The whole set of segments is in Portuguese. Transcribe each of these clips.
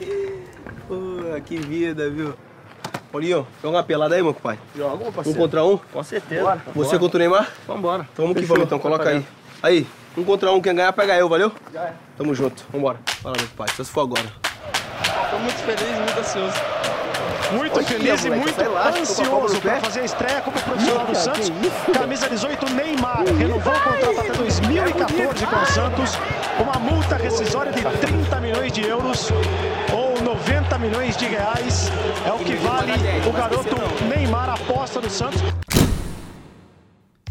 Pô, que vida, viu? Paulinho, joga uma pelada aí, meu pai. Joga, meu Um parceiro. contra um? Com certeza. Bora. Você contra o Neymar? Vambora. Vamos que vamos então, coloca aí. Aí, um contra um, quem ganhar pega eu, valeu? Já é. Tamo junto, vambora. Fala, meu pai, só se for agora. Tô muito feliz e muito ansioso. Muito Olha, feliz e moleque, muito lá, ansioso para fazer a estreia como profissional do Santos. Camisa 18, Neymar, renovou o contrato até 2014 com o Santos. Uma multa rescisória de 30 milhões de euros ou 90 milhões de reais. É o que vale o garoto Neymar, aposta do Santos.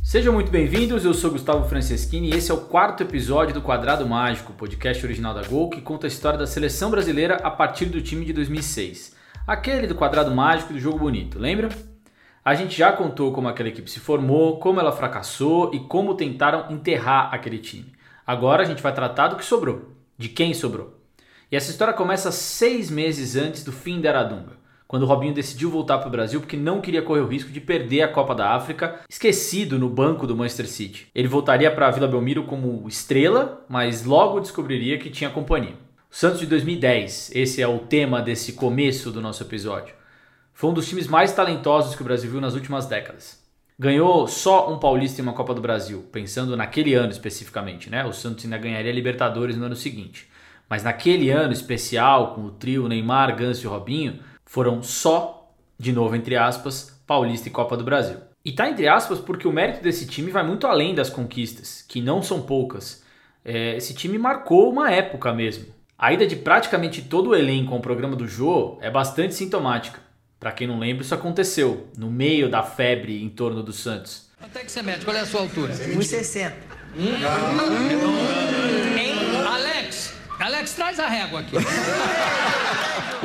Sejam muito bem-vindos, eu sou Gustavo Franceschini e esse é o quarto episódio do Quadrado Mágico, podcast original da Gol que conta a história da seleção brasileira a partir do time de 2006. Aquele do Quadrado Mágico e do Jogo Bonito, lembra? A gente já contou como aquela equipe se formou, como ela fracassou e como tentaram enterrar aquele time. Agora a gente vai tratar do que sobrou, de quem sobrou. E essa história começa seis meses antes do fim da Aradunga quando o Robinho decidiu voltar para o Brasil porque não queria correr o risco de perder a Copa da África, esquecido no banco do Manchester City. Ele voltaria para a Vila Belmiro como estrela, mas logo descobriria que tinha companhia. Santos de 2010, esse é o tema desse começo do nosso episódio. Foi um dos times mais talentosos que o Brasil viu nas últimas décadas. Ganhou só um paulista em uma Copa do Brasil, pensando naquele ano especificamente, né? O Santos ainda ganharia Libertadores no ano seguinte. Mas naquele ano especial, com o trio Neymar, Ganso e Robinho, foram só, de novo entre aspas, Paulista e Copa do Brasil. E tá entre aspas porque o mérito desse time vai muito além das conquistas, que não são poucas. É, esse time marcou uma época mesmo. A ida de praticamente todo o elenco ao programa do Jô é bastante sintomática. Para quem não lembra, isso aconteceu no meio da febre em torno do Santos. Quanto é que você mede? Qual é a sua altura? 1,60. Hein? Alex! Alex, traz a régua aqui.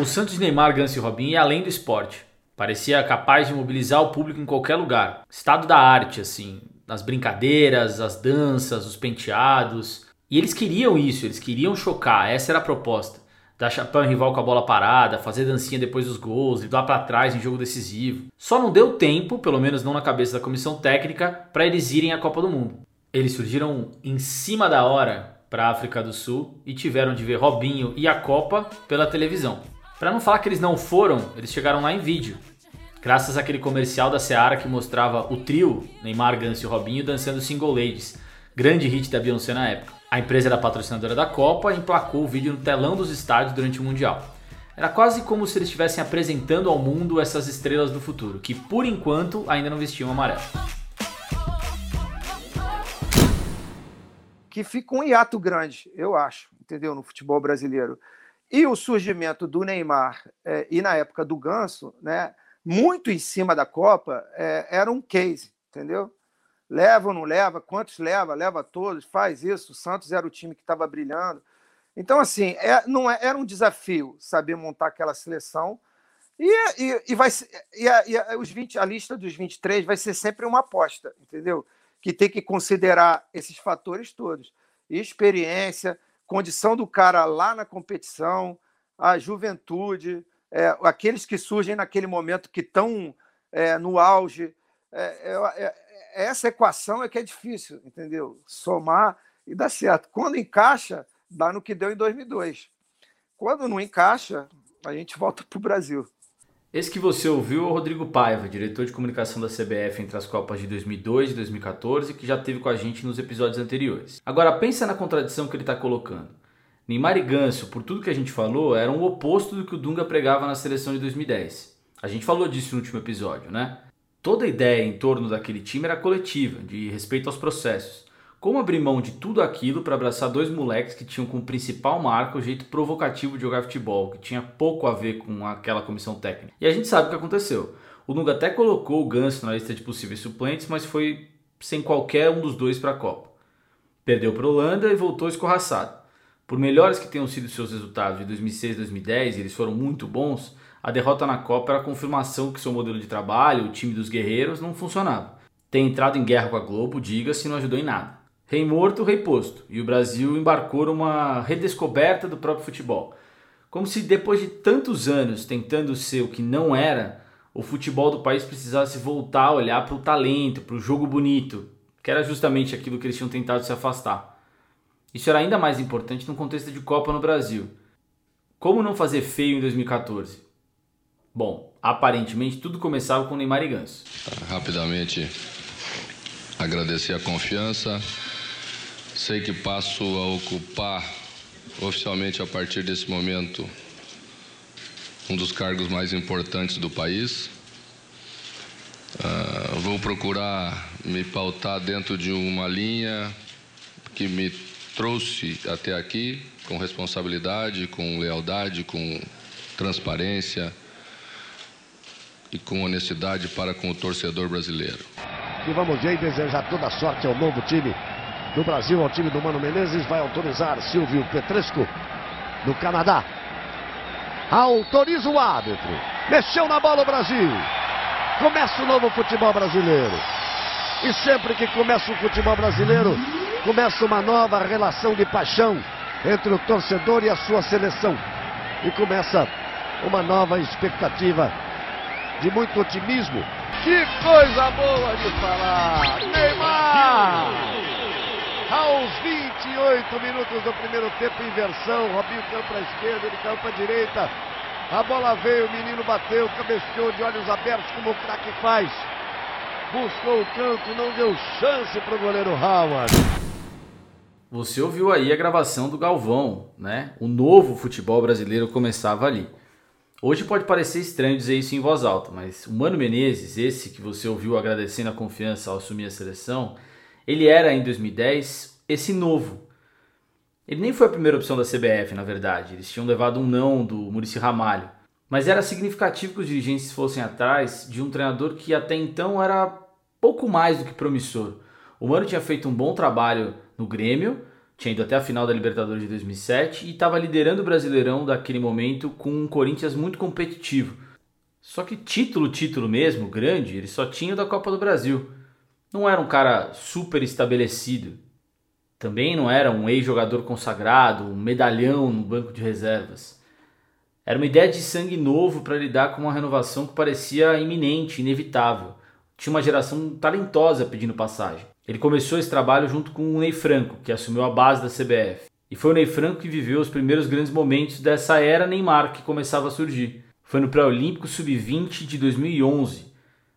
O Santos de Neymar, Ganso e Robinho ia além do esporte. Parecia capaz de mobilizar o público em qualquer lugar. Estado da arte, assim. Nas brincadeiras, as danças, os penteados. E eles queriam isso, eles queriam chocar. Essa era a proposta. Dar chapéu em rival com a bola parada, fazer dancinha depois dos gols, driblar para trás em jogo decisivo. Só não deu tempo, pelo menos não na cabeça da comissão técnica, para eles irem à Copa do Mundo. Eles surgiram em cima da hora para a África do Sul e tiveram de ver Robinho e a Copa pela televisão. Para não falar que eles não foram, eles chegaram lá em vídeo. Graças àquele comercial da Seara que mostrava o trio, Neymar, Ganso e Robinho, dançando Single Ladies, grande hit da Beyoncé na época. A empresa era patrocinadora da Copa e emplacou o vídeo no telão dos estádios durante o Mundial. Era quase como se eles estivessem apresentando ao mundo essas estrelas do futuro, que por enquanto ainda não vestiam amarelo. que fica um hiato grande, eu acho, entendeu, no futebol brasileiro. E o surgimento do Neymar é, e na época do Ganso, né, muito em cima da Copa, é, era um case, entendeu? Leva ou não leva? Quantos leva? Leva todos, faz isso. O Santos era o time que estava brilhando. Então, assim, é, não é, era um desafio saber montar aquela seleção. E, e, e vai e a, e a- os 20, a lista dos 23 vai ser sempre uma aposta, entendeu? Que tem que considerar esses fatores todos. Experiência, condição do cara lá na competição, a juventude, é, aqueles que surgem naquele momento que estão é, no auge. É, é, é, essa equação é que é difícil, entendeu? Somar e dar certo. Quando encaixa, dá no que deu em 2002. Quando não encaixa, a gente volta para o Brasil. Esse que você ouviu é o Rodrigo Paiva, diretor de comunicação da CBF entre as Copas de 2002 e 2014, que já teve com a gente nos episódios anteriores. Agora pensa na contradição que ele está colocando. Neymar e Ganso, por tudo que a gente falou, eram o oposto do que o Dunga pregava na seleção de 2010. A gente falou disso no último episódio, né? Toda a ideia em torno daquele time era coletiva, de respeito aos processos. Como abrir mão de tudo aquilo para abraçar dois moleques que tinham como principal marca o jeito provocativo de jogar futebol, que tinha pouco a ver com aquela comissão técnica? E a gente sabe o que aconteceu. O Dunga até colocou o Ganso na lista de possíveis suplentes, mas foi sem qualquer um dos dois para a Copa. Perdeu para a Holanda e voltou escorraçado. Por melhores que tenham sido seus resultados de 2006 e 2010, e eles foram muito bons, a derrota na Copa era a confirmação que seu modelo de trabalho, o time dos guerreiros, não funcionava. Ter entrado em guerra com a Globo, diga-se, não ajudou em nada. Rei morto, rei posto. E o Brasil embarcou numa redescoberta do próprio futebol. Como se depois de tantos anos tentando ser o que não era, o futebol do país precisasse voltar a olhar para o talento, para o jogo bonito, que era justamente aquilo que eles tinham tentado se afastar. Isso era ainda mais importante no contexto de Copa no Brasil. Como não fazer feio em 2014? Bom, aparentemente tudo começava com Neymar e Ganso. Rapidamente agradecer a confiança. Sei que passo a ocupar oficialmente a partir desse momento um dos cargos mais importantes do país. Uh, vou procurar me pautar dentro de uma linha que me trouxe até aqui com responsabilidade, com lealdade, com transparência e com honestidade para com o torcedor brasileiro. E vamos aí desejar toda sorte ao novo time do Brasil, ao time do Mano Menezes. Vai autorizar Silvio Petresco do Canadá. Autoriza o árbitro. Mexeu na bola o Brasil. Começa o novo futebol brasileiro. E sempre que começa o futebol brasileiro, começa uma nova relação de paixão entre o torcedor e a sua seleção. E começa uma nova expectativa de muito otimismo. Que coisa boa de falar! Neymar! Aos 28 minutos do primeiro tempo, inversão. Robinho caiu para a esquerda, ele caiu para a direita. A bola veio, o menino bateu, cabeceou de olhos abertos, como o craque faz. Buscou o canto, não deu chance para o goleiro Howard. Você ouviu aí a gravação do Galvão, né? O novo futebol brasileiro começava ali. Hoje pode parecer estranho dizer isso em voz alta, mas o Mano Menezes, esse que você ouviu agradecendo a confiança ao assumir a seleção, ele era em 2010 esse novo. Ele nem foi a primeira opção da CBF, na verdade. Eles tinham levado um não do Murici Ramalho. Mas era significativo que os dirigentes fossem atrás de um treinador que até então era pouco mais do que promissor. O Mano tinha feito um bom trabalho no Grêmio, tinha ido até a final da Libertadores de 2007 e estava liderando o Brasileirão daquele momento com um Corinthians muito competitivo. Só que título, título mesmo, grande, ele só tinha da Copa do Brasil. Não era um cara super estabelecido. Também não era um ex-jogador consagrado, um medalhão no banco de reservas. Era uma ideia de sangue novo para lidar com uma renovação que parecia iminente, inevitável. Tinha uma geração talentosa pedindo passagem. Ele começou esse trabalho junto com o Ney Franco, que assumiu a base da CBF. E foi o Ney Franco que viveu os primeiros grandes momentos dessa era Neymar que começava a surgir. Foi no Pré-Olímpico Sub-20 de 2011,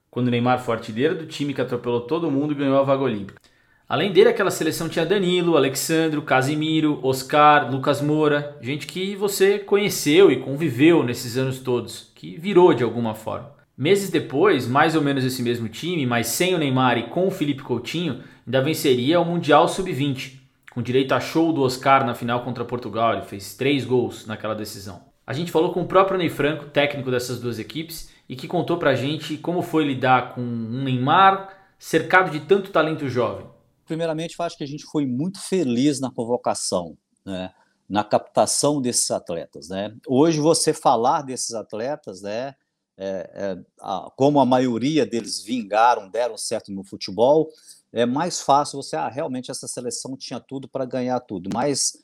quando o Neymar foi artilheiro do time que atropelou todo mundo e ganhou a vaga olímpica. Além dele, aquela seleção tinha Danilo, Alexandro, Casimiro, Oscar, Lucas Moura, gente que você conheceu e conviveu nesses anos todos, que virou de alguma forma. Meses depois, mais ou menos esse mesmo time, mas sem o Neymar e com o Felipe Coutinho, ainda venceria o Mundial Sub-20, com direito a show do Oscar na final contra Portugal. Ele fez três gols naquela decisão. A gente falou com o próprio Ney Franco, técnico dessas duas equipes, e que contou pra gente como foi lidar com um Neymar cercado de tanto talento jovem. Primeiramente, acho que a gente foi muito feliz na convocação, né? na captação desses atletas. Né? Hoje, você falar desses atletas, né? É, é, a, como a maioria deles vingaram, deram certo no futebol, é mais fácil você, ah, realmente essa seleção tinha tudo para ganhar tudo. Mas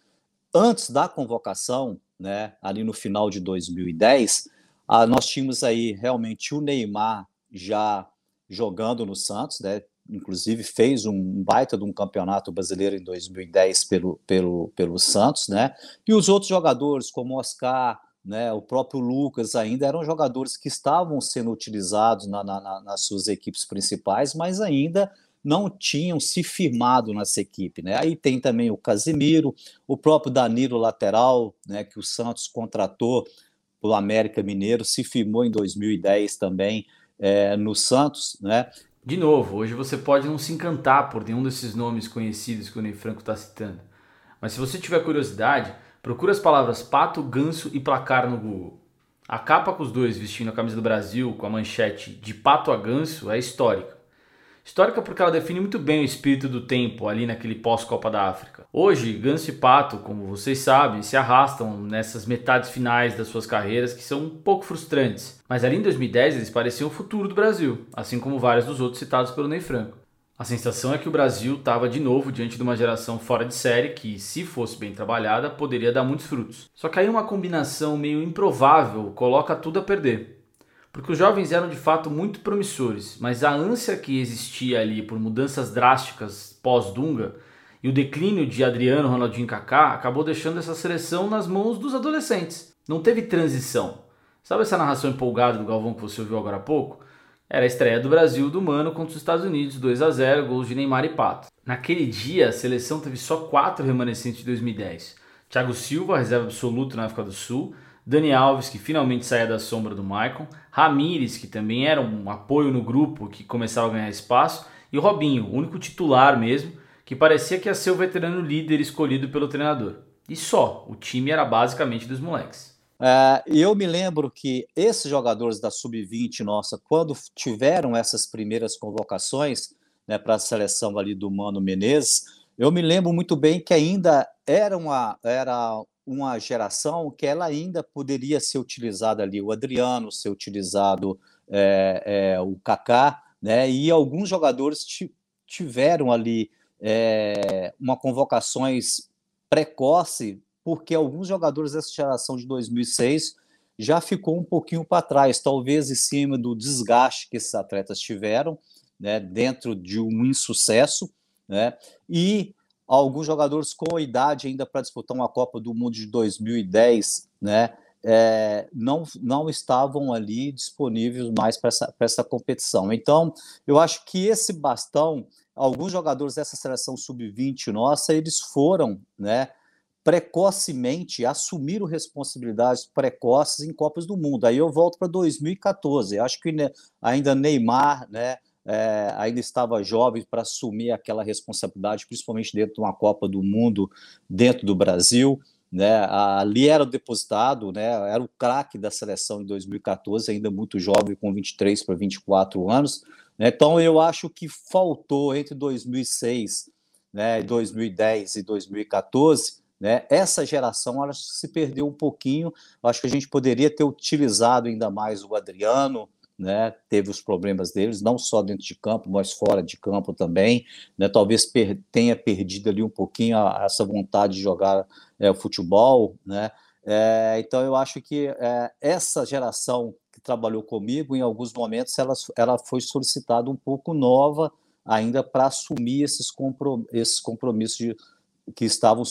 antes da convocação, né, ali no final de 2010, ah, nós tínhamos aí realmente o Neymar já jogando no Santos, né, inclusive fez um baita de um campeonato brasileiro em 2010 pelo, pelo, pelo Santos, né, e os outros jogadores como Oscar, né, o próprio Lucas ainda eram jogadores que estavam sendo utilizados na, na, nas suas equipes principais, mas ainda não tinham se firmado nessa equipe. Né? Aí tem também o Casimiro, o próprio Danilo lateral, né, que o Santos contratou pelo América Mineiro, se firmou em 2010 também é, no Santos. Né? De novo, hoje você pode não se encantar por nenhum desses nomes conhecidos que o Ney Franco está citando. Mas se você tiver curiosidade, Procura as palavras pato, ganso e placar no Google. A capa com os dois vestindo a camisa do Brasil com a manchete de pato a ganso é histórica. Histórica porque ela define muito bem o espírito do tempo ali naquele pós-Copa da África. Hoje, Ganso e Pato, como vocês sabem, se arrastam nessas metades finais das suas carreiras que são um pouco frustrantes. Mas ali em 2010 eles pareciam o futuro do Brasil, assim como vários dos outros citados pelo Ney Franco. A sensação é que o Brasil estava de novo diante de uma geração fora de série que, se fosse bem trabalhada, poderia dar muitos frutos. Só que aí uma combinação meio improvável coloca tudo a perder. Porque os jovens eram de fato muito promissores, mas a ânsia que existia ali por mudanças drásticas pós-Dunga e o declínio de Adriano, Ronaldinho e Kaká acabou deixando essa seleção nas mãos dos adolescentes. Não teve transição. Sabe essa narração empolgada do Galvão que você ouviu agora há pouco? Era a estreia do Brasil do Mano contra os Estados Unidos, 2 a 0 gols de Neymar e Pato. Naquele dia, a seleção teve só quatro remanescentes de 2010. Thiago Silva, reserva absoluto na África do Sul, Dani Alves, que finalmente saía da sombra do Maicon, Ramires, que também era um apoio no grupo que começava a ganhar espaço, e Robinho, o único titular mesmo, que parecia que ia ser o veterano líder escolhido pelo treinador. E só, o time era basicamente dos moleques. É, eu me lembro que esses jogadores da sub-20 nossa, quando tiveram essas primeiras convocações né, para a seleção ali do Mano Menezes, eu me lembro muito bem que ainda era uma, era uma geração que ela ainda poderia ser utilizada ali, o Adriano ser utilizado, é, é, o Kaká, né, e alguns jogadores tiveram ali é, uma convocações precoce porque alguns jogadores dessa geração de 2006 já ficou um pouquinho para trás, talvez em cima do desgaste que esses atletas tiveram, né, dentro de um insucesso, né, e alguns jogadores com idade ainda para disputar uma Copa do Mundo de 2010, né, é, não, não estavam ali disponíveis mais para essa, essa competição. Então, eu acho que esse bastão, alguns jogadores dessa seleção sub-20 nossa, eles foram, né, precocemente assumiram responsabilidades precoces em Copas do Mundo. Aí eu volto para 2014. Acho que ainda Neymar, né, é, ainda estava jovem para assumir aquela responsabilidade, principalmente dentro de uma Copa do Mundo dentro do Brasil. Né, ali era o depositado, né, era o craque da seleção em 2014, ainda muito jovem, com 23 para 24 anos. Né, então eu acho que faltou entre 2006, né, 2010 e 2014 né? Essa geração ela se perdeu um pouquinho. Acho que a gente poderia ter utilizado ainda mais o Adriano, né? Teve os problemas deles, não só dentro de campo, mas fora de campo também. Né? Talvez per tenha perdido ali um pouquinho a, essa vontade de jogar é, futebol, né? É, então eu acho que é, essa geração que trabalhou comigo, em alguns momentos, ela, ela foi solicitada um pouco nova ainda para assumir esses, comprom esses compromissos de, que estavam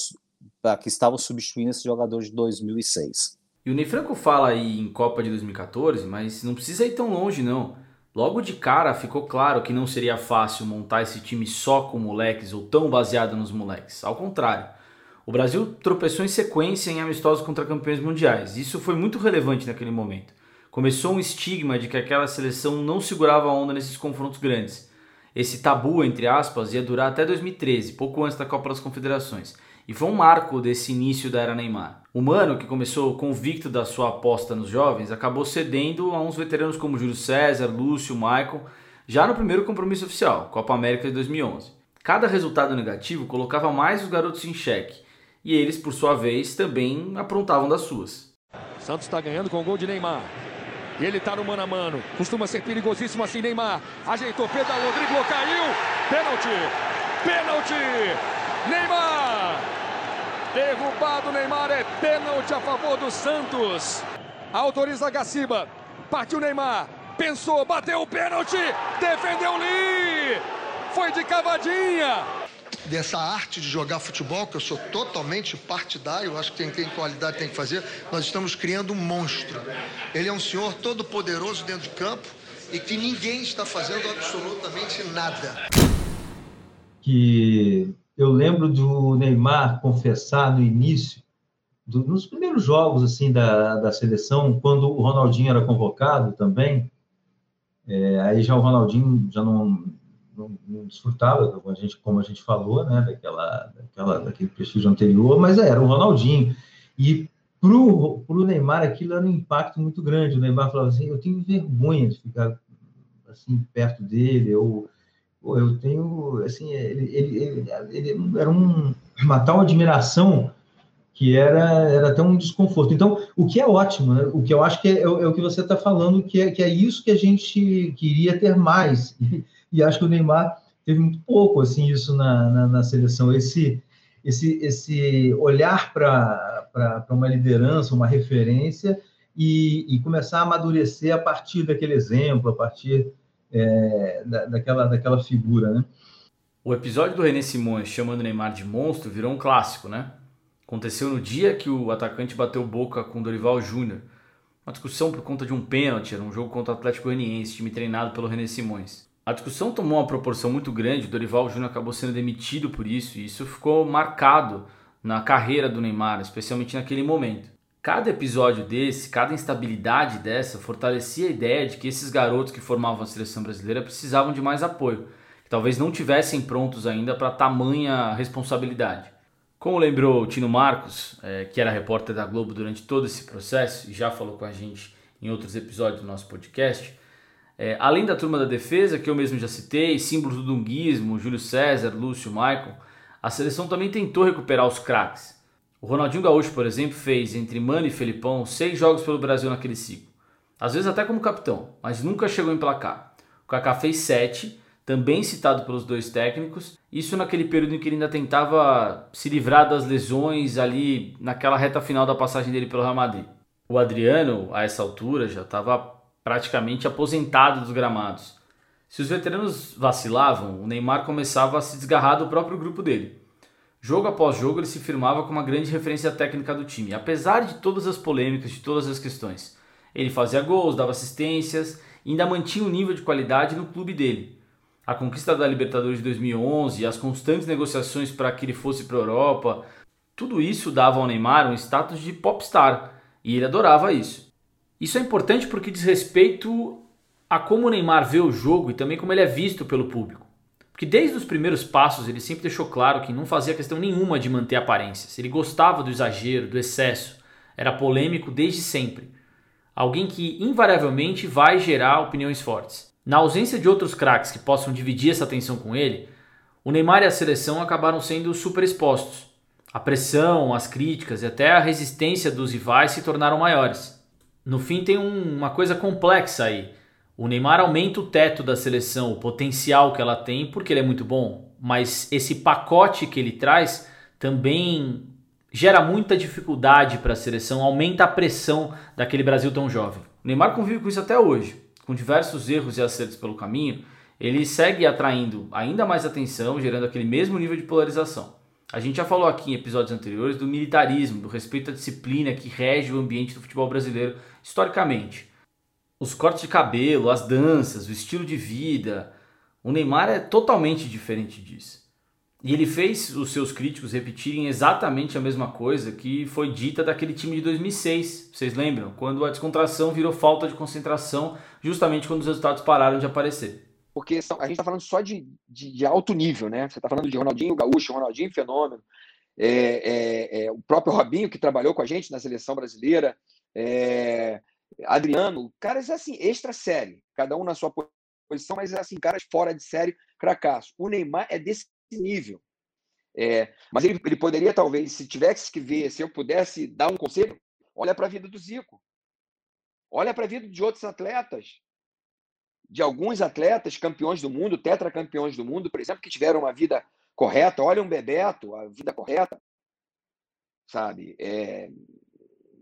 que estavam substituindo esse jogador de 2006. E o Ney Franco fala aí em Copa de 2014, mas não precisa ir tão longe não. Logo de cara ficou claro que não seria fácil montar esse time só com moleques ou tão baseado nos moleques. Ao contrário, o Brasil tropeçou em sequência em amistosos contra campeões mundiais. Isso foi muito relevante naquele momento. Começou um estigma de que aquela seleção não segurava a onda nesses confrontos grandes. Esse tabu, entre aspas, ia durar até 2013, pouco antes da Copa das Confederações e foi um marco desse início da era Neymar. O Mano, que começou convicto da sua aposta nos jovens, acabou cedendo a uns veteranos como Júlio César, Lúcio, Michael, já no primeiro compromisso oficial, Copa América de 2011. Cada resultado negativo colocava mais os garotos em xeque, e eles, por sua vez, também aprontavam das suas. Santos está ganhando com o gol de Neymar. E ele está no mano a mano. Costuma ser perigosíssimo assim, Neymar. Ajeitou, pedalou, driblou, caiu. Pênalti! Pênalti! Neymar! Derrubado Neymar, é pênalti a favor do Santos. Autoriza Gaciba. Partiu Neymar. Pensou, bateu o pênalti. Defendeu Lee. Foi de cavadinha. Dessa arte de jogar futebol, que eu sou totalmente partidário, acho que quem tem qualidade tem que fazer, nós estamos criando um monstro. Ele é um senhor todo poderoso dentro de campo e que ninguém está fazendo absolutamente nada. Que eu lembro do Neymar confessar no início, do, nos primeiros jogos assim da, da seleção, quando o Ronaldinho era convocado também, é, aí já o Ronaldinho já não, não, não, desfrutava, como a gente, como a gente falou, né, daquela, daquela, daquele prestígio anterior, mas era o Ronaldinho. E para o Neymar aquilo era um impacto muito grande. O Neymar falava assim: eu tenho vergonha de ficar assim perto dele, ou pô, eu tenho, assim, ele, ele, ele, ele era um, uma tal admiração que era, era até um desconforto. Então, o que é ótimo, né? o que eu acho que é, é, é o que você está falando, que é, que é isso que a gente queria ter mais. E, acho que o Neymar teve muito pouco assim isso na, na, na seleção, esse, esse, esse olhar para uma liderança, uma referência, e, e começar a amadurecer a partir daquele exemplo, a partir é, da, daquela, daquela figura, né? O episódio do René Simões chamando Neymar de monstro virou um clássico, né? Aconteceu no dia que o atacante bateu boca com Dorival Júnior. Uma discussão por conta de um pênalti, era um jogo contra o Atlético Goianiense, time treinado pelo René Simões. A discussão tomou uma proporção muito grande, o Dorival Júnior acabou sendo demitido por isso, e isso ficou marcado na carreira do Neymar, especialmente naquele momento. Cada episódio desse, cada instabilidade dessa, fortalecia a ideia de que esses garotos que formavam a seleção brasileira precisavam de mais apoio, que talvez não tivessem prontos ainda para tamanha responsabilidade. Como lembrou o Tino Marcos, é, que era repórter da Globo durante todo esse processo e já falou com a gente em outros episódios do nosso podcast, é, além da turma da defesa, que eu mesmo já citei, símbolos do dunguismo, Júlio César, Lúcio, Michael, a seleção também tentou recuperar os craques. O Ronaldinho Gaúcho, por exemplo, fez entre Mano e Felipão seis jogos pelo Brasil naquele ciclo. Às vezes até como capitão, mas nunca chegou em placar. O Kaká fez sete também citado pelos dois técnicos. Isso naquele período em que ele ainda tentava se livrar das lesões ali naquela reta final da passagem dele pelo Real Madrid. O Adriano, a essa altura, já estava praticamente aposentado dos gramados. Se os veteranos vacilavam, o Neymar começava a se desgarrar do próprio grupo dele. Jogo após jogo, ele se firmava como uma grande referência técnica do time, apesar de todas as polêmicas, de todas as questões. Ele fazia gols, dava assistências e ainda mantinha o nível de qualidade no clube dele a conquista da Libertadores de 2011, as constantes negociações para que ele fosse para a Europa, tudo isso dava ao Neymar um status de popstar e ele adorava isso. Isso é importante porque diz respeito a como o Neymar vê o jogo e também como ele é visto pelo público. Porque desde os primeiros passos ele sempre deixou claro que não fazia questão nenhuma de manter aparências. Ele gostava do exagero, do excesso. Era polêmico desde sempre. Alguém que invariavelmente vai gerar opiniões fortes. Na ausência de outros craques que possam dividir essa atenção com ele, o Neymar e a seleção acabaram sendo super expostos. A pressão, as críticas e até a resistência dos rivais se tornaram maiores. No fim, tem um, uma coisa complexa aí. O Neymar aumenta o teto da seleção, o potencial que ela tem, porque ele é muito bom, mas esse pacote que ele traz também gera muita dificuldade para a seleção, aumenta a pressão daquele Brasil tão jovem. O Neymar convive com isso até hoje com diversos erros e acertos pelo caminho, ele segue atraindo ainda mais atenção, gerando aquele mesmo nível de polarização. A gente já falou aqui em episódios anteriores do militarismo, do respeito à disciplina que rege o ambiente do futebol brasileiro historicamente. Os cortes de cabelo, as danças, o estilo de vida. O Neymar é totalmente diferente disso. E ele fez os seus críticos repetirem exatamente a mesma coisa que foi dita daquele time de 2006. Vocês lembram? Quando a descontração virou falta de concentração, justamente quando os resultados pararam de aparecer. Porque a gente está falando só de, de, de, alto nível, né? Você está falando de Ronaldinho Gaúcho, Ronaldinho Fenômeno, é, é, é, o próprio Robinho, que trabalhou com a gente na seleção brasileira, é, Adriano, caras assim, extra série, cada um na sua posição, mas assim, caras fora de série, cracaço. O Neymar é desse nível. É, mas ele, ele poderia, talvez, se tivesse que ver, se eu pudesse dar um conselho, olha para a vida do Zico. Olha para a vida de outros atletas. De alguns atletas campeões do mundo, tetracampeões do mundo, por exemplo, que tiveram uma vida correta. Olha um Bebeto, a vida correta. Sabe? É,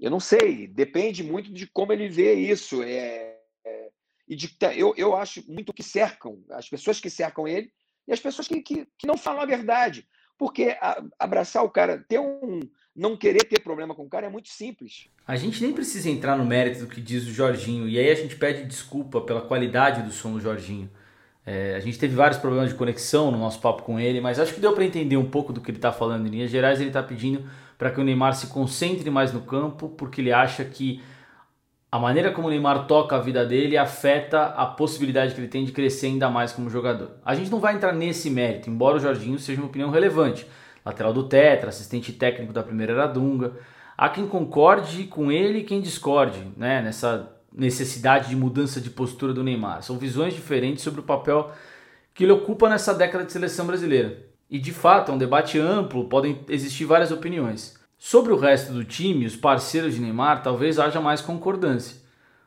eu não sei, depende muito de como ele vê isso. É, é, e de, eu, eu acho muito que cercam, as pessoas que cercam ele e as pessoas que, que, que não falam a verdade. Porque a, abraçar o cara, ter um. não querer ter problema com o cara é muito simples. A gente nem precisa entrar no mérito do que diz o Jorginho. E aí a gente pede desculpa pela qualidade do som do Jorginho. É, a gente teve vários problemas de conexão no nosso papo com ele, mas acho que deu para entender um pouco do que ele está falando. Em linhas gerais, ele está pedindo para que o Neymar se concentre mais no campo, porque ele acha que a maneira como o Neymar toca a vida dele afeta a possibilidade que ele tem de crescer ainda mais como jogador. A gente não vai entrar nesse mérito, embora o Jorginho seja uma opinião relevante. Lateral do Tetra, assistente técnico da primeira era Dunga. Há quem concorde com ele e quem discorde né, nessa necessidade de mudança de postura do Neymar. São visões diferentes sobre o papel que ele ocupa nessa década de seleção brasileira. E de fato é um debate amplo, podem existir várias opiniões. Sobre o resto do time, os parceiros de Neymar, talvez haja mais concordância.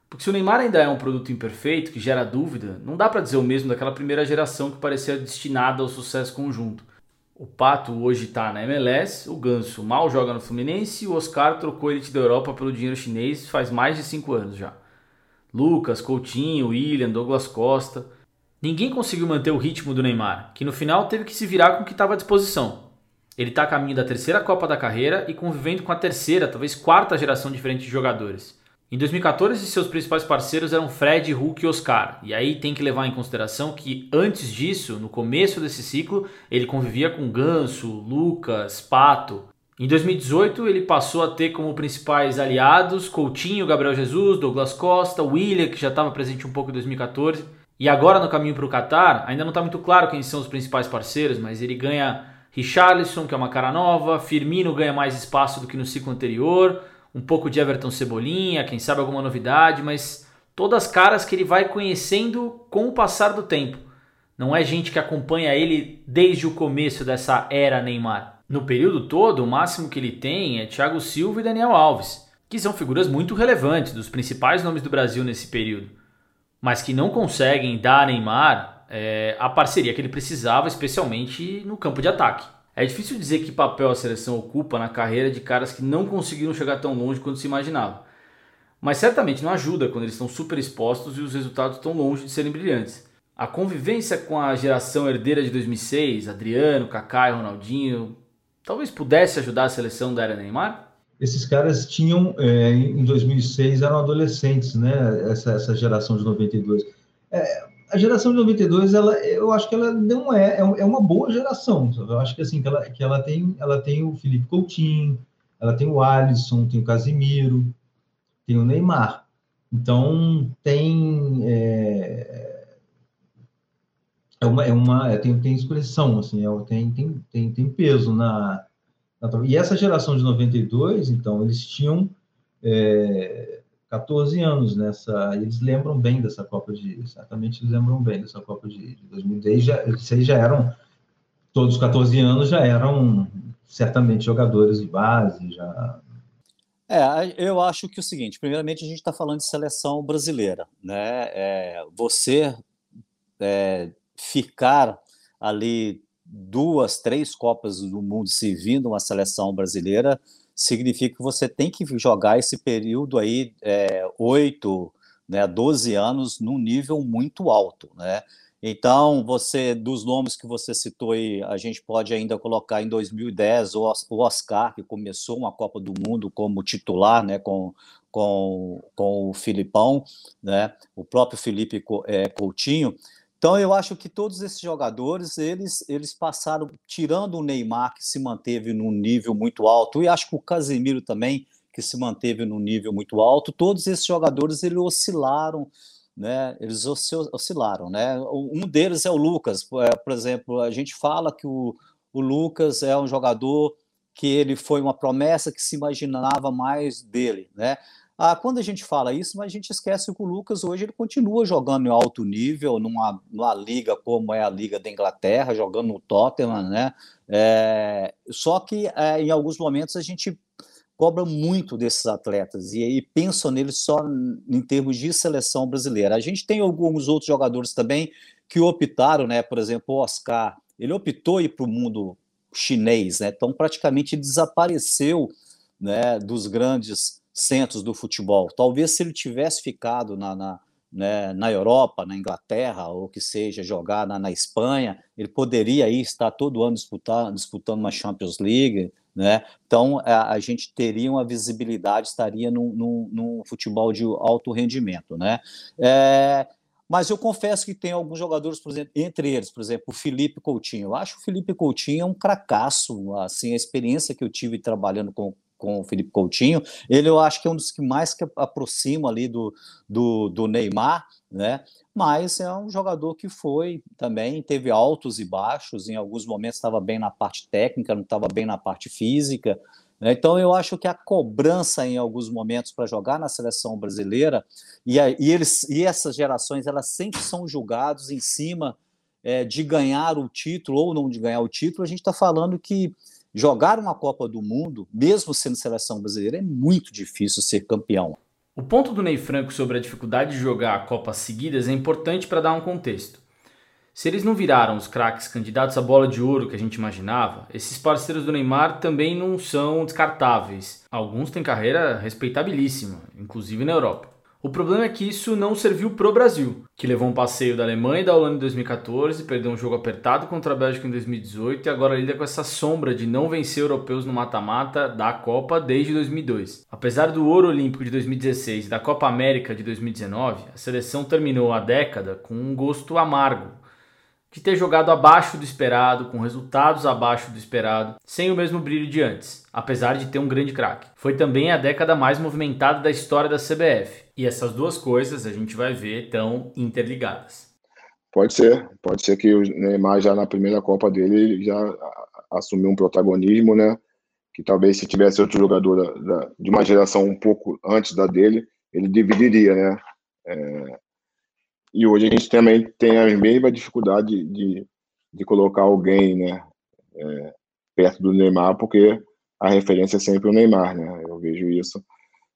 Porque se o Neymar ainda é um produto imperfeito, que gera dúvida, não dá para dizer o mesmo daquela primeira geração que parecia destinada ao sucesso conjunto. O Pato hoje está na MLS, o Ganso mal joga no Fluminense e o Oscar trocou elite da Europa pelo dinheiro chinês faz mais de 5 anos já. Lucas, Coutinho, William, Douglas Costa. Ninguém conseguiu manter o ritmo do Neymar, que no final teve que se virar com o que estava à disposição. Ele está a caminho da terceira Copa da carreira e convivendo com a terceira, talvez quarta geração diferente de jogadores. Em 2014, seus principais parceiros eram Fred, Hulk e Oscar. E aí tem que levar em consideração que antes disso, no começo desse ciclo, ele convivia com Ganso, Lucas, Pato. Em 2018, ele passou a ter como principais aliados Coutinho, Gabriel Jesus, Douglas Costa, William, que já estava presente um pouco em 2014. E agora no caminho para o Qatar, ainda não está muito claro quem são os principais parceiros, mas ele ganha Richarlison, que é uma cara nova, Firmino ganha mais espaço do que no ciclo anterior, um pouco de Everton Cebolinha, quem sabe alguma novidade, mas todas caras que ele vai conhecendo com o passar do tempo. Não é gente que acompanha ele desde o começo dessa era Neymar. No período todo, o máximo que ele tem é Thiago Silva e Daniel Alves, que são figuras muito relevantes, dos principais nomes do Brasil nesse período, mas que não conseguem dar a Neymar é, a parceria que ele precisava, especialmente no campo de ataque. É difícil dizer que papel a seleção ocupa na carreira de caras que não conseguiram chegar tão longe quanto se imaginava. Mas certamente não ajuda quando eles estão super expostos e os resultados estão longe de serem brilhantes. A convivência com a geração herdeira de 2006, Adriano, Kaká e Ronaldinho, talvez pudesse ajudar a seleção da era Neymar? Esses caras tinham, é, em 2006, eram adolescentes, né? Essa, essa geração de 92. É, a geração de 92, ela, eu acho que ela não é, é, é uma boa geração. Eu acho que assim, que ela, que ela tem, ela tem o Felipe Coutinho, ela tem o Alisson, tem o Casimiro, tem o Neymar. Então tem é, é uma, é uma é, tem, tem expressão assim, é, tem, tem, tem, tem peso na, e essa geração de 92, então eles tinham é, 14 anos nessa. Eles lembram bem dessa Copa de. Certamente eles lembram bem dessa Copa de, de 2010. Já, eles já eram. Todos os 14 anos já eram certamente jogadores de base, já. É, eu acho que é o seguinte: primeiramente, a gente está falando de seleção brasileira. Né? É, você é, ficar ali duas, três Copas do Mundo servindo uma seleção brasileira significa que você tem que jogar esse período aí, é, 8, né, 12 anos, num nível muito alto, né? Então, você, dos nomes que você citou aí, a gente pode ainda colocar em 2010 o Oscar, que começou uma Copa do Mundo como titular, né, com, com, com o Filipão, né, o próprio Felipe é, Coutinho, então eu acho que todos esses jogadores eles, eles passaram tirando o Neymar que se manteve num nível muito alto e acho que o Casemiro também que se manteve num nível muito alto. Todos esses jogadores eles oscilaram, né? Eles oscilaram, né? Um deles é o Lucas, é, por exemplo. A gente fala que o, o Lucas é um jogador que ele foi uma promessa que se imaginava mais dele, né? Ah, quando a gente fala isso, mas a gente esquece que o Lucas hoje ele continua jogando em alto nível, numa, numa liga como é a Liga da Inglaterra, jogando no Tottenham, né? É, só que é, em alguns momentos a gente cobra muito desses atletas e, e pensa neles só em termos de seleção brasileira. A gente tem alguns outros jogadores também que optaram, né? Por exemplo, o Oscar, ele optou ir para o mundo chinês, né? Então praticamente desapareceu, né? Dos grandes centros do futebol. Talvez se ele tivesse ficado na, na, né, na Europa, na Inglaterra, ou que seja, jogar na, na Espanha, ele poderia aí estar todo ano disputar, disputando uma Champions League, né? Então a, a gente teria uma visibilidade, estaria num, futebol de alto rendimento, né? É, mas eu confesso que tem alguns jogadores, por exemplo, entre eles, por exemplo, o Felipe Coutinho. Eu acho o Felipe Coutinho um cracaço, assim, a experiência que eu tive trabalhando com, com o Felipe Coutinho. Ele eu acho que é um dos que mais que aproxima ali do, do, do Neymar, né? Mas é um jogador que foi também, teve altos e baixos, em alguns momentos estava bem na parte técnica, não estava bem na parte física. Né? Então eu acho que a cobrança em alguns momentos para jogar na seleção brasileira, e, a, e, eles, e essas gerações elas sempre são julgados em cima é, de ganhar o título ou não de ganhar o título, a gente está falando que jogar uma Copa do Mundo, mesmo sendo seleção brasileira, é muito difícil ser campeão. O ponto do Ney Franco sobre a dificuldade de jogar Copas seguidas é importante para dar um contexto. Se eles não viraram os craques candidatos à bola de ouro que a gente imaginava, esses parceiros do Neymar também não são descartáveis. Alguns têm carreira respeitabilíssima, inclusive na Europa. O problema é que isso não serviu pro Brasil, que levou um passeio da Alemanha e da Holanda em 2014, perdeu um jogo apertado contra a Bélgica em 2018 e agora lida com essa sombra de não vencer europeus no mata-mata da Copa desde 2002. Apesar do ouro olímpico de 2016 e da Copa América de 2019, a seleção terminou a década com um gosto amargo de ter jogado abaixo do esperado, com resultados abaixo do esperado, sem o mesmo brilho de antes, apesar de ter um grande craque. Foi também a década mais movimentada da história da CBF. E essas duas coisas a gente vai ver tão interligadas. Pode ser, pode ser que o Neymar já na primeira Copa dele já assumiu um protagonismo, né? Que talvez se tivesse outro jogador da, da, de uma geração um pouco antes da dele, ele dividiria, né? É, e hoje a gente também tem a mesma dificuldade de, de colocar alguém né, é, perto do Neymar, porque a referência é sempre o Neymar, né? Eu vejo isso.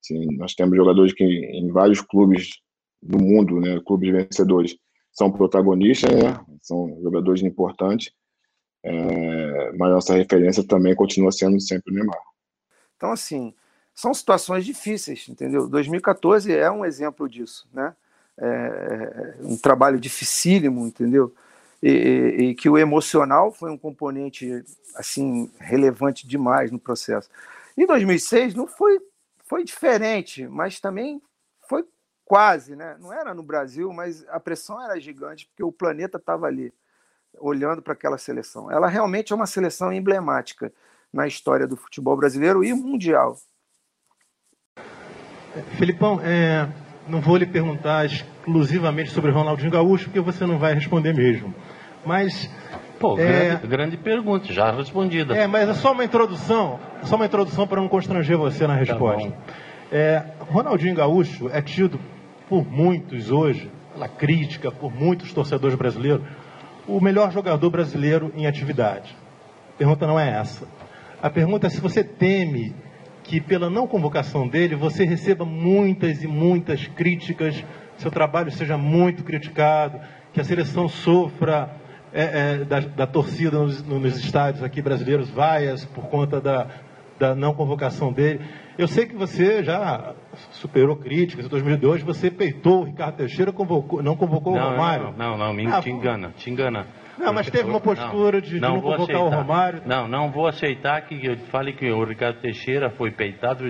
Assim, nós temos jogadores que em vários clubes do mundo, né, clubes vencedores, são protagonistas, né? São jogadores importantes. É, mas nossa referência também continua sendo sempre o Neymar. Então, assim, são situações difíceis, entendeu? 2014 é um exemplo disso, né? É, é, um trabalho dificílimo, entendeu? E, e, e, que o emocional foi um componente assim relevante demais no processo. Em 2006 não foi foi diferente, mas também foi quase, né? Não era no Brasil, mas a pressão era gigante porque o planeta estava ali olhando para aquela seleção. Ela realmente é uma seleção emblemática na história do futebol brasileiro e mundial. Filipão, é, não vou lhe perguntar exclusivamente sobre Ronaldinho Gaúcho, porque você não vai responder mesmo. Mas. Pô, é... grande, grande, pergunta, já respondida. É, mas é só uma introdução, só uma introdução para não constranger você na tá resposta. Tá é, Ronaldinho Gaúcho é tido por muitos hoje, pela crítica, por muitos torcedores brasileiros, o melhor jogador brasileiro em atividade. A pergunta não é essa. A pergunta é se você teme que pela não convocação dele você receba muitas e muitas críticas, seu trabalho seja muito criticado, que a seleção sofra é, é, da, da, torcida nos, nos, estádios aqui brasileiros, vaias por conta da, da não convocação dele. Eu sei que você já superou críticas. Em 2002 você peitou o Ricardo Teixeira, convocou, não convocou não, o Romário. Não, não, não, me, ah, te engana, te engana. Não, mas teve uma postura não, de, de não, não convocar o Romário. Não, não vou aceitar que eu fale que o Ricardo Teixeira foi peitado.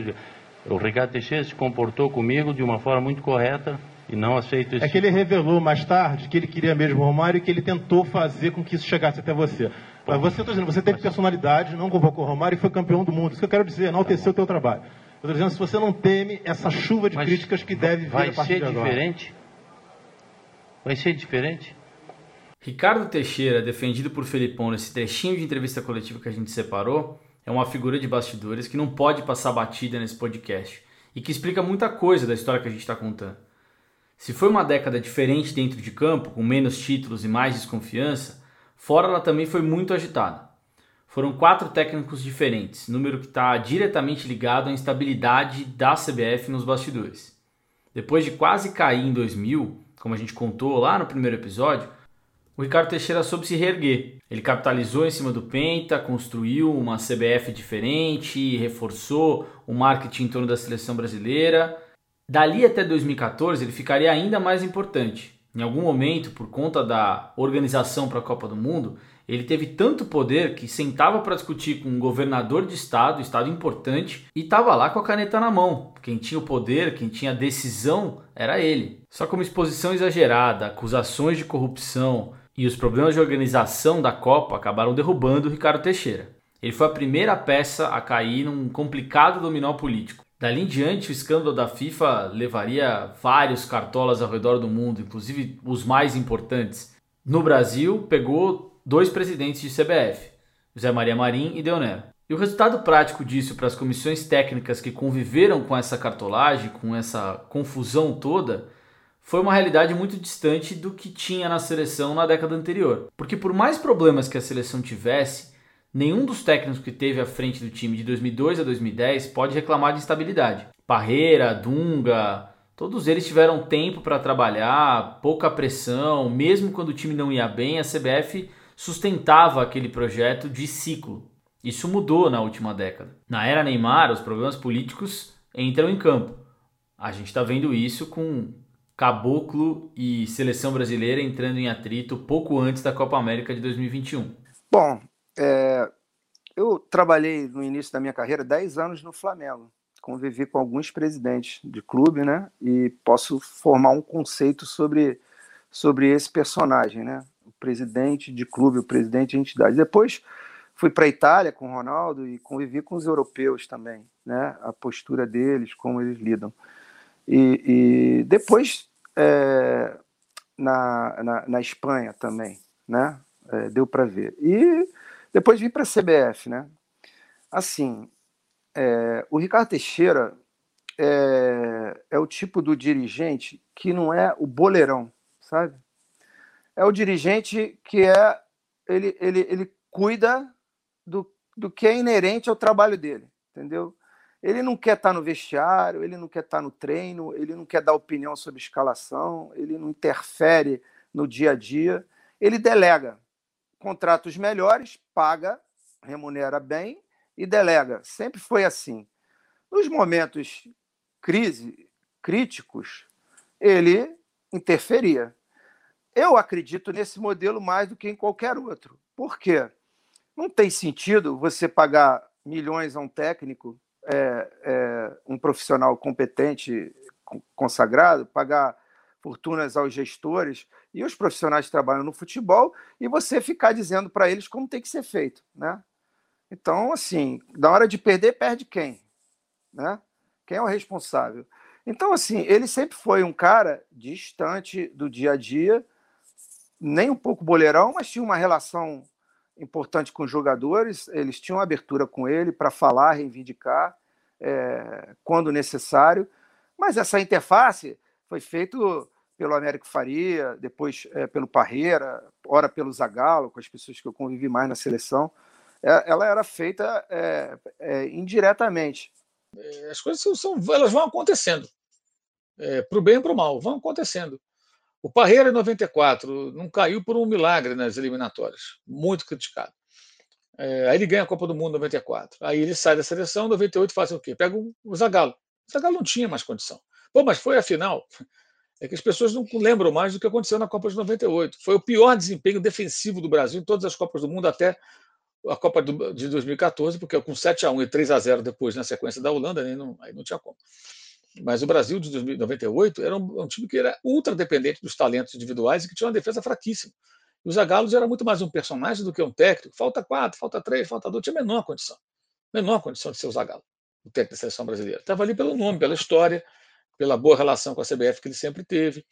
O Ricardo Teixeira se comportou comigo de uma forma muito correta e não aceito isso. É que ele revelou mais tarde que ele queria mesmo o Romário e que ele tentou fazer com que isso chegasse até você. Mas você, dizendo, você teve personalidade, não convocou o Romário e foi campeão do mundo. Isso que eu quero dizer, enalteceu o teu trabalho. Eu estou dizendo, se você não teme essa chuva de mas críticas que deve vir a partir de agora. Vai ser diferente? Vai ser diferente? Ricardo Teixeira, defendido por Felipão nesse trechinho de entrevista coletiva que a gente separou, é uma figura de bastidores que não pode passar batida nesse podcast e que explica muita coisa da história que a gente está contando. Se foi uma década diferente dentro de campo, com menos títulos e mais desconfiança, fora ela também foi muito agitada. Foram quatro técnicos diferentes, número que está diretamente ligado à instabilidade da CBF nos bastidores. Depois de quase cair em 2000, como a gente contou lá no primeiro episódio, o Ricardo Teixeira soube se reerguer. Ele capitalizou em cima do Penta, construiu uma CBF diferente, reforçou o marketing em torno da seleção brasileira. Dali até 2014 ele ficaria ainda mais importante. Em algum momento, por conta da organização para a Copa do Mundo, ele teve tanto poder que sentava para discutir com um governador de estado, estado importante, e estava lá com a caneta na mão. Quem tinha o poder, quem tinha a decisão era ele. Só que uma exposição exagerada, acusações de corrupção, e os problemas de organização da Copa acabaram derrubando Ricardo Teixeira. Ele foi a primeira peça a cair num complicado dominó político. Dali em diante, o escândalo da FIFA levaria vários cartolas ao redor do mundo, inclusive os mais importantes. No Brasil, pegou dois presidentes de CBF, José Maria Marim e Deonero. E o resultado prático disso para as comissões técnicas que conviveram com essa cartolagem, com essa confusão toda, foi uma realidade muito distante do que tinha na seleção na década anterior. Porque por mais problemas que a seleção tivesse, nenhum dos técnicos que teve à frente do time de 2002 a 2010 pode reclamar de instabilidade. Parreira, Dunga, todos eles tiveram tempo para trabalhar, pouca pressão, mesmo quando o time não ia bem, a CBF sustentava aquele projeto de ciclo. Isso mudou na última década. Na era Neymar, os problemas políticos entram em campo A gente está vendo isso com Caboclo e seleção brasileira entrando em atrito pouco antes da Copa América de 2021. Bom, é, eu trabalhei no início da minha carreira 10 anos no Flamengo. Convivi com alguns presidentes de clube, né? E posso formar um conceito sobre, sobre esse personagem, né? O presidente de clube, o presidente de entidade. Depois fui para a Itália com o Ronaldo e convivi com os europeus também, né? A postura deles, como eles lidam. E, e depois é, na, na, na, Espanha também, né? É, deu para ver. E depois vim para a CBF, né? Assim, é, o Ricardo Teixeira é, é o tipo do dirigente que não é o boleirão, sabe? É o dirigente que é ele, ele, ele cuida do, do que é inerente ao trabalho dele, entendeu? Ele não quer estar no vestiário, ele não quer estar no treino, ele não quer dar opinião sobre escalação, ele não interfere no dia a dia, ele delega. Contrata os melhores, paga, remunera bem e delega. Sempre foi assim. Nos momentos crise, críticos, ele interferia. Eu acredito nesse modelo mais do que em qualquer outro. Por quê? Não tem sentido você pagar milhões a um técnico é, é, um profissional competente, consagrado, pagar fortunas aos gestores e os profissionais que trabalham no futebol e você ficar dizendo para eles como tem que ser feito, né? Então, assim, na hora de perder, perde quem? Né? Quem é o responsável? Então, assim, ele sempre foi um cara distante do dia a dia, nem um pouco boleirão, mas tinha uma relação importante com os jogadores, eles tinham abertura com ele para falar, reivindicar é, quando necessário, mas essa interface foi feita pelo Américo Faria, depois é, pelo Parreira, ora pelo Zagallo, com as pessoas que eu convivi mais na seleção, é, ela era feita é, é, indiretamente. As coisas são, elas vão acontecendo, é, para o bem e para o mal, vão acontecendo. O Parreira, em 94, não caiu por um milagre nas eliminatórias, muito criticado. É, aí ele ganha a Copa do Mundo em 94. Aí ele sai da seleção, em 98 faz o quê? Pega o Zagallo. O Zagallo não tinha mais condição. Pô, mas foi a final. É que as pessoas não lembram mais do que aconteceu na Copa de 98. Foi o pior desempenho defensivo do Brasil em todas as Copas do Mundo até a Copa de 2014, porque com 7 a 1 e 3 a 0 depois na sequência da Holanda, aí não, aí não tinha como. Mas o Brasil de 1998 era um, um, time que era ultra dependente dos talentos individuais e que tinha uma defesa fraquíssima. E o Zagallo era muito mais um personagem do que um técnico. Falta quatro, falta três, falta dois. Tinha menor condição. Menor condição de ser o Zagallo, o técnico da seleção brasileira. Estava ali pelo nome, pela história, pela boa relação com a CBF que ele sempre teve.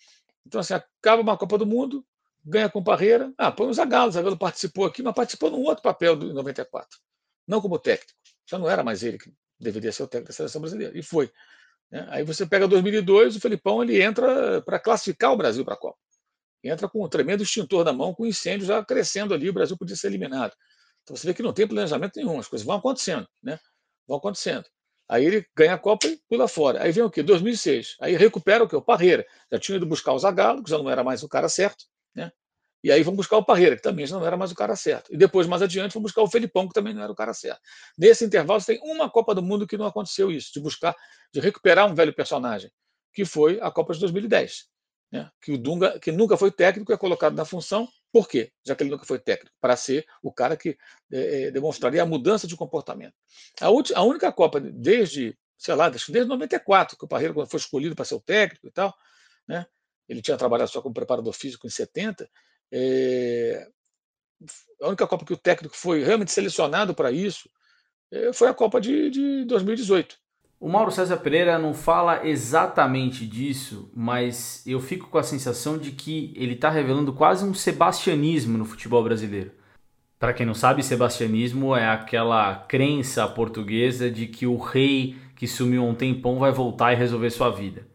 Então, assim, acaba uma Copa do Mundo, ganha com Parreira. Ah, põe o Zagallo. O Zagallo participou aqui, mas participou num outro papel do 94. Não como técnico. Já não era mais ele que deveria ser o técnico da seleção brasileira. E foi. Né? Aí você pega 2002, o Felipão ele entra para classificar o Brasil para a Copa. Entra com um tremendo extintor na mão, com o incêndio já crescendo ali, o Brasil podia ser eliminado. Então você vê que não tem planejamento nenhum, as coisas vão acontecendo, né? Vão acontecendo. Aí ele ganha a Copa e pula fora. Aí vem o quê? 2006. Aí recupera o quê? O Parreira. Já tinha ido buscar o Zagallo, que já não era mais o cara certo, né? E aí vão buscar o Parreira, que também já não era mais o cara certo. E depois, mais adiante, vão buscar o Felipão, que também não era o cara certo. Nesse intervalo, você tem uma Copa do Mundo que não aconteceu isso, de buscar, de recuperar um velho personagem, que foi a Copa de 2010. Né? Que o Dunga, que nunca foi técnico, é colocado na função. Por quê? Já que ele nunca foi técnico, para ser o cara que é, demonstraria a mudança de comportamento. A, última, a única Copa desde, sei lá, desde 94, que o Parreira foi escolhido para ser o técnico e tal, né? ele tinha trabalhado só como preparador físico em 70, é, a única Copa que o técnico foi realmente selecionado para isso é, foi a Copa de, de 2018. O Mauro César Pereira não fala exatamente disso, mas eu fico com a sensação de que ele está revelando quase um sebastianismo no futebol brasileiro. Para quem não sabe, sebastianismo é aquela crença portuguesa de que o rei que sumiu um tempão vai voltar e resolver sua vida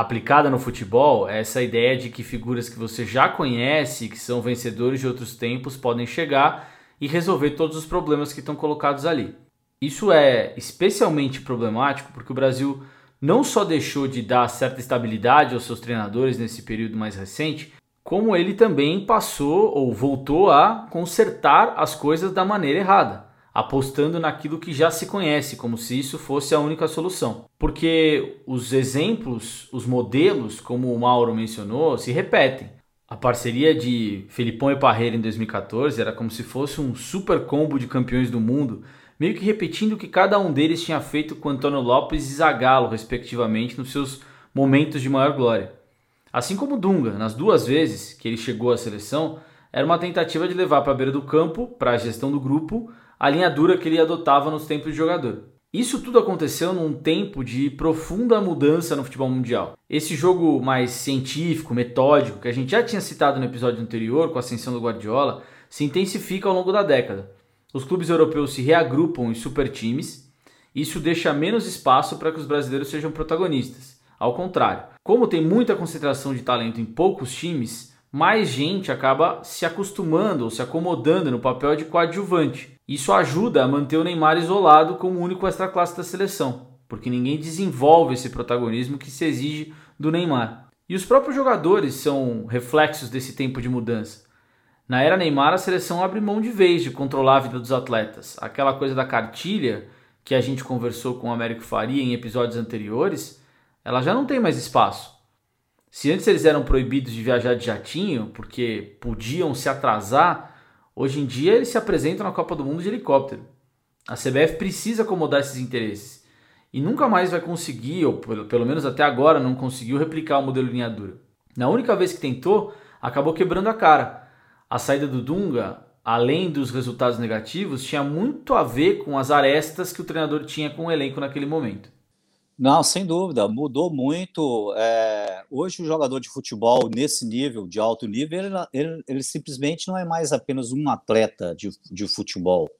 aplicada no futebol é essa ideia de que figuras que você já conhece, que são vencedores de outros tempos, podem chegar e resolver todos os problemas que estão colocados ali. Isso é especialmente problemático porque o Brasil não só deixou de dar certa estabilidade aos seus treinadores nesse período mais recente, como ele também passou ou voltou a consertar as coisas da maneira errada. Apostando naquilo que já se conhece, como se isso fosse a única solução. Porque os exemplos, os modelos, como o Mauro mencionou, se repetem. A parceria de Felipão e Parreira em 2014 era como se fosse um super combo de campeões do mundo, meio que repetindo o que cada um deles tinha feito com Antônio Lopes e Zagallo, respectivamente, nos seus momentos de maior glória. Assim como Dunga, nas duas vezes que ele chegou à seleção, era uma tentativa de levar para a beira do campo, para a gestão do grupo, a linha dura que ele adotava nos tempos de jogador. Isso tudo aconteceu num tempo de profunda mudança no futebol mundial. Esse jogo mais científico, metódico, que a gente já tinha citado no episódio anterior com a ascensão do Guardiola, se intensifica ao longo da década. Os clubes europeus se reagrupam em super times, isso deixa menos espaço para que os brasileiros sejam protagonistas. Ao contrário, como tem muita concentração de talento em poucos times, mais gente acaba se acostumando ou se acomodando no papel de coadjuvante. Isso ajuda a manter o Neymar isolado como o único extra-classe da seleção, porque ninguém desenvolve esse protagonismo que se exige do Neymar. E os próprios jogadores são reflexos desse tempo de mudança. Na era Neymar, a seleção abre mão de vez de controlar a vida dos atletas. Aquela coisa da cartilha que a gente conversou com o Américo Faria em episódios anteriores, ela já não tem mais espaço. Se antes eles eram proibidos de viajar de jatinho porque podiam se atrasar, hoje em dia eles se apresentam na Copa do Mundo de helicóptero. A CBF precisa acomodar esses interesses e nunca mais vai conseguir, ou pelo menos até agora não conseguiu replicar o modelo linha dura. Na única vez que tentou, acabou quebrando a cara. A saída do Dunga, além dos resultados negativos, tinha muito a ver com as arestas que o treinador tinha com o elenco naquele momento. Não, sem dúvida, mudou muito. É, hoje, o jogador de futebol nesse nível, de alto nível, ele, ele, ele, simplesmente não é mais apenas um atleta de, de futebol.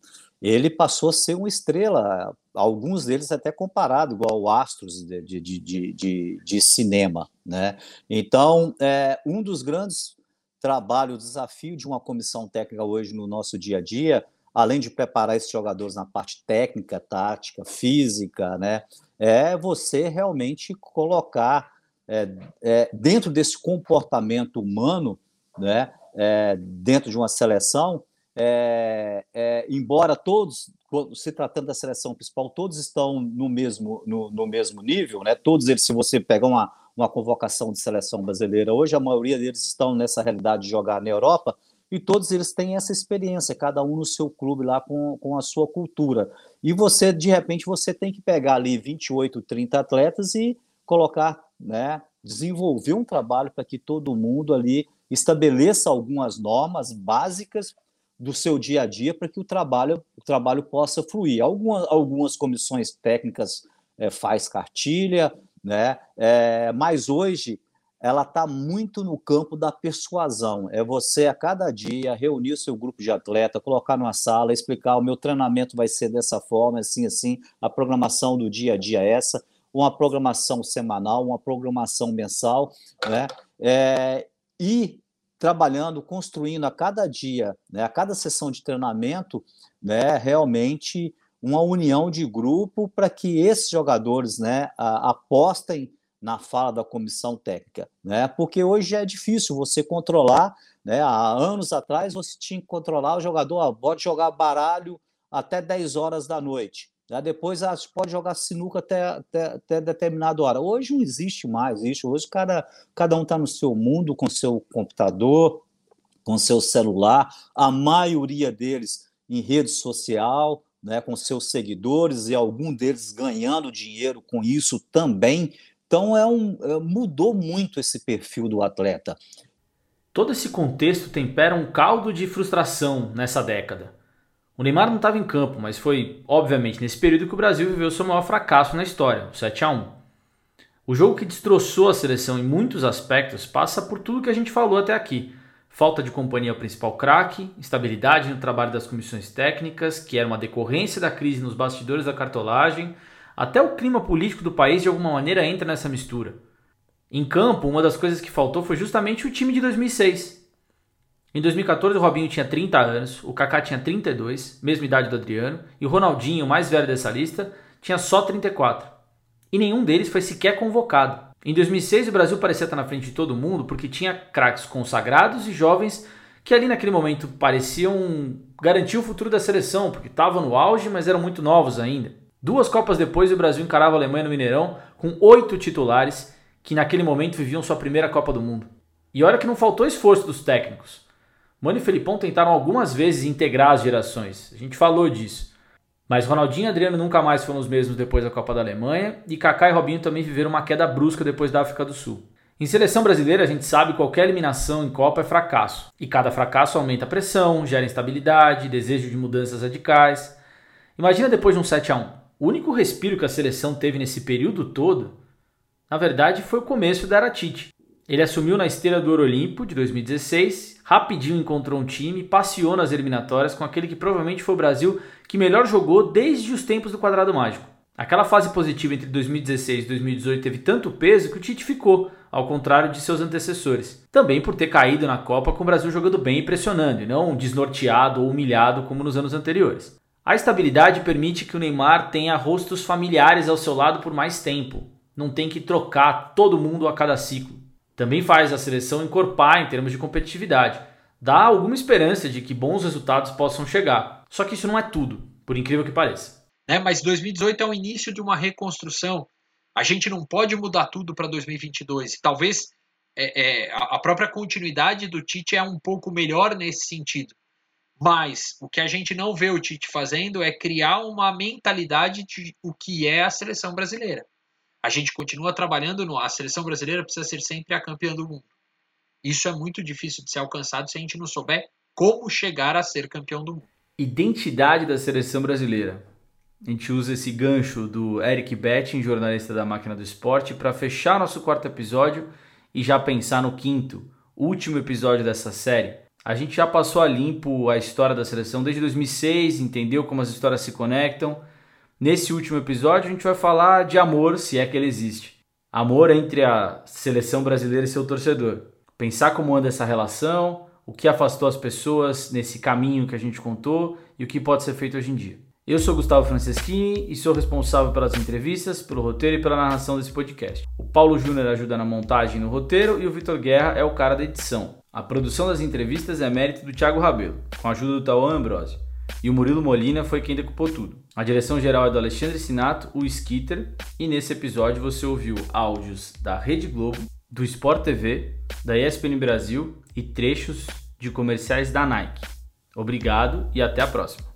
Ele passou a ser uma estrela, alguns deles até comparado, igual astros de, de, de, de, de cinema. Né? Então, é, um dos grandes trabalhos, desafio de uma comissão técnica hoje no nosso dia a dia, além de preparar esses jogadores na parte técnica, tática, física, né? É você realmente colocar é, é, dentro desse comportamento humano, né, é, dentro de uma seleção, é, é, embora todos, se tratando da seleção principal, todos estão no mesmo, no, no, mesmo nível, né, todos eles, se você pegar uma, uma convocação de seleção brasileira hoje, a maioria deles estão nessa realidade de jogar na Europa, e todos eles têm essa experiência, cada um no seu clube lá com, com a sua cultura. E você, de repente, você tem que pegar ali 28, 30 atletas e colocar, né, desenvolver um trabalho para que todo mundo ali estabeleça algumas normas básicas do seu dia a dia para que o trabalho, o trabalho possa fluir. Algumas, algumas comissões técnicas é, faz cartilha, né? É, mas hoje ela está muito no campo da persuasão. É você a cada dia reunir o seu grupo de atleta, colocar numa sala, explicar o meu treinamento vai ser dessa forma, assim, assim, a programação do dia a dia é essa, uma programação semanal, uma programação mensal, né? É, e trabalhando, construindo a cada dia, né, a cada sessão de treinamento, né, realmente uma união de grupo para que esses jogadores né, apostem na fala da comissão técnica, né? Porque hoje é difícil você controlar, né? Há anos atrás você tinha que controlar o jogador, ó, pode jogar baralho até 10 horas da noite. Né? Depois ah, pode jogar sinuca até, até, até determinada hora. Hoje não existe mais isso. Hoje cada, cada um está no seu mundo, com seu computador, com seu celular, a maioria deles em rede social, né, com seus seguidores e algum deles ganhando dinheiro com isso também, então é um, é, mudou muito esse perfil do atleta. Todo esse contexto tempera um caldo de frustração nessa década. O Neymar não estava em campo, mas foi, obviamente, nesse período que o Brasil viveu seu maior fracasso na história, o 7 a 1 O jogo que destroçou a seleção em muitos aspectos passa por tudo que a gente falou até aqui. Falta de companhia ao principal craque, instabilidade no trabalho das comissões técnicas, que era uma decorrência da crise nos bastidores da cartolagem, até o clima político do país de alguma maneira entra nessa mistura. Em campo, uma das coisas que faltou foi justamente o time de 2006. Em 2014, o Robinho tinha 30 anos, o Kaká tinha 32, mesma idade do Adriano, e o Ronaldinho, o mais velho dessa lista, tinha só 34. E nenhum deles foi sequer convocado. Em 2006, o Brasil parecia estar na frente de todo mundo porque tinha craques consagrados e jovens que ali naquele momento pareciam garantir o futuro da seleção, porque estavam no auge, mas eram muito novos ainda. Duas Copas depois, o Brasil encarava a Alemanha no Mineirão com oito titulares que naquele momento viviam sua primeira Copa do Mundo. E olha que não faltou esforço dos técnicos. Mano e Felipão tentaram algumas vezes integrar as gerações, a gente falou disso. Mas Ronaldinho e Adriano nunca mais foram os mesmos depois da Copa da Alemanha, e Kaká e Robinho também viveram uma queda brusca depois da África do Sul. Em seleção brasileira, a gente sabe que qualquer eliminação em Copa é fracasso, e cada fracasso aumenta a pressão, gera instabilidade, desejo de mudanças radicais. Imagina depois de um 7 a 1. O único respiro que a seleção teve nesse período todo, na verdade, foi o começo da era Tite. Ele assumiu na esteira do Olimpo de 2016, rapidinho encontrou um time, passeou nas eliminatórias com aquele que provavelmente foi o Brasil que melhor jogou desde os tempos do quadrado mágico. Aquela fase positiva entre 2016 e 2018 teve tanto peso que o Tite ficou, ao contrário de seus antecessores. Também por ter caído na Copa com o Brasil jogando bem e pressionando, e não desnorteado ou humilhado como nos anos anteriores. A estabilidade permite que o Neymar tenha rostos familiares ao seu lado por mais tempo. Não tem que trocar todo mundo a cada ciclo. Também faz a seleção encorpar em termos de competitividade. Dá alguma esperança de que bons resultados possam chegar. Só que isso não é tudo, por incrível que pareça. Né? Mas 2018 é o início de uma reconstrução. A gente não pode mudar tudo para 2022. Talvez é, é, a própria continuidade do Tite é um pouco melhor nesse sentido. Mas o que a gente não vê o Tite fazendo é criar uma mentalidade de o que é a seleção brasileira a gente continua trabalhando no. A seleção brasileira precisa ser sempre a campeã do mundo. Isso é muito difícil de ser alcançado se a gente não souber como chegar a ser campeão do mundo. Identidade da seleção brasileira. A gente usa esse gancho do Eric Betting, jornalista da Máquina do Esporte, para fechar nosso quarto episódio e já pensar no quinto, último episódio dessa série. A gente já passou a limpo a história da seleção desde 2006, entendeu como as histórias se conectam Nesse último episódio, a gente vai falar de amor, se é que ele existe. Amor entre a seleção brasileira e seu torcedor. Pensar como anda essa relação, o que afastou as pessoas nesse caminho que a gente contou e o que pode ser feito hoje em dia. Eu sou Gustavo Franceschini e sou responsável pelas entrevistas, pelo roteiro e pela narração desse podcast. O Paulo Júnior ajuda na montagem e no roteiro e o Vitor Guerra é o cara da edição. A produção das entrevistas é mérito do Thiago Rabelo, com a ajuda do Tauan Ambrosio e o Murilo Molina foi quem decupou tudo. A direção geral é do Alexandre Sinato, o Skitter, e nesse episódio você ouviu áudios da Rede Globo, do Sport TV, da ESPN Brasil e trechos de comerciais da Nike. Obrigado e até a próxima.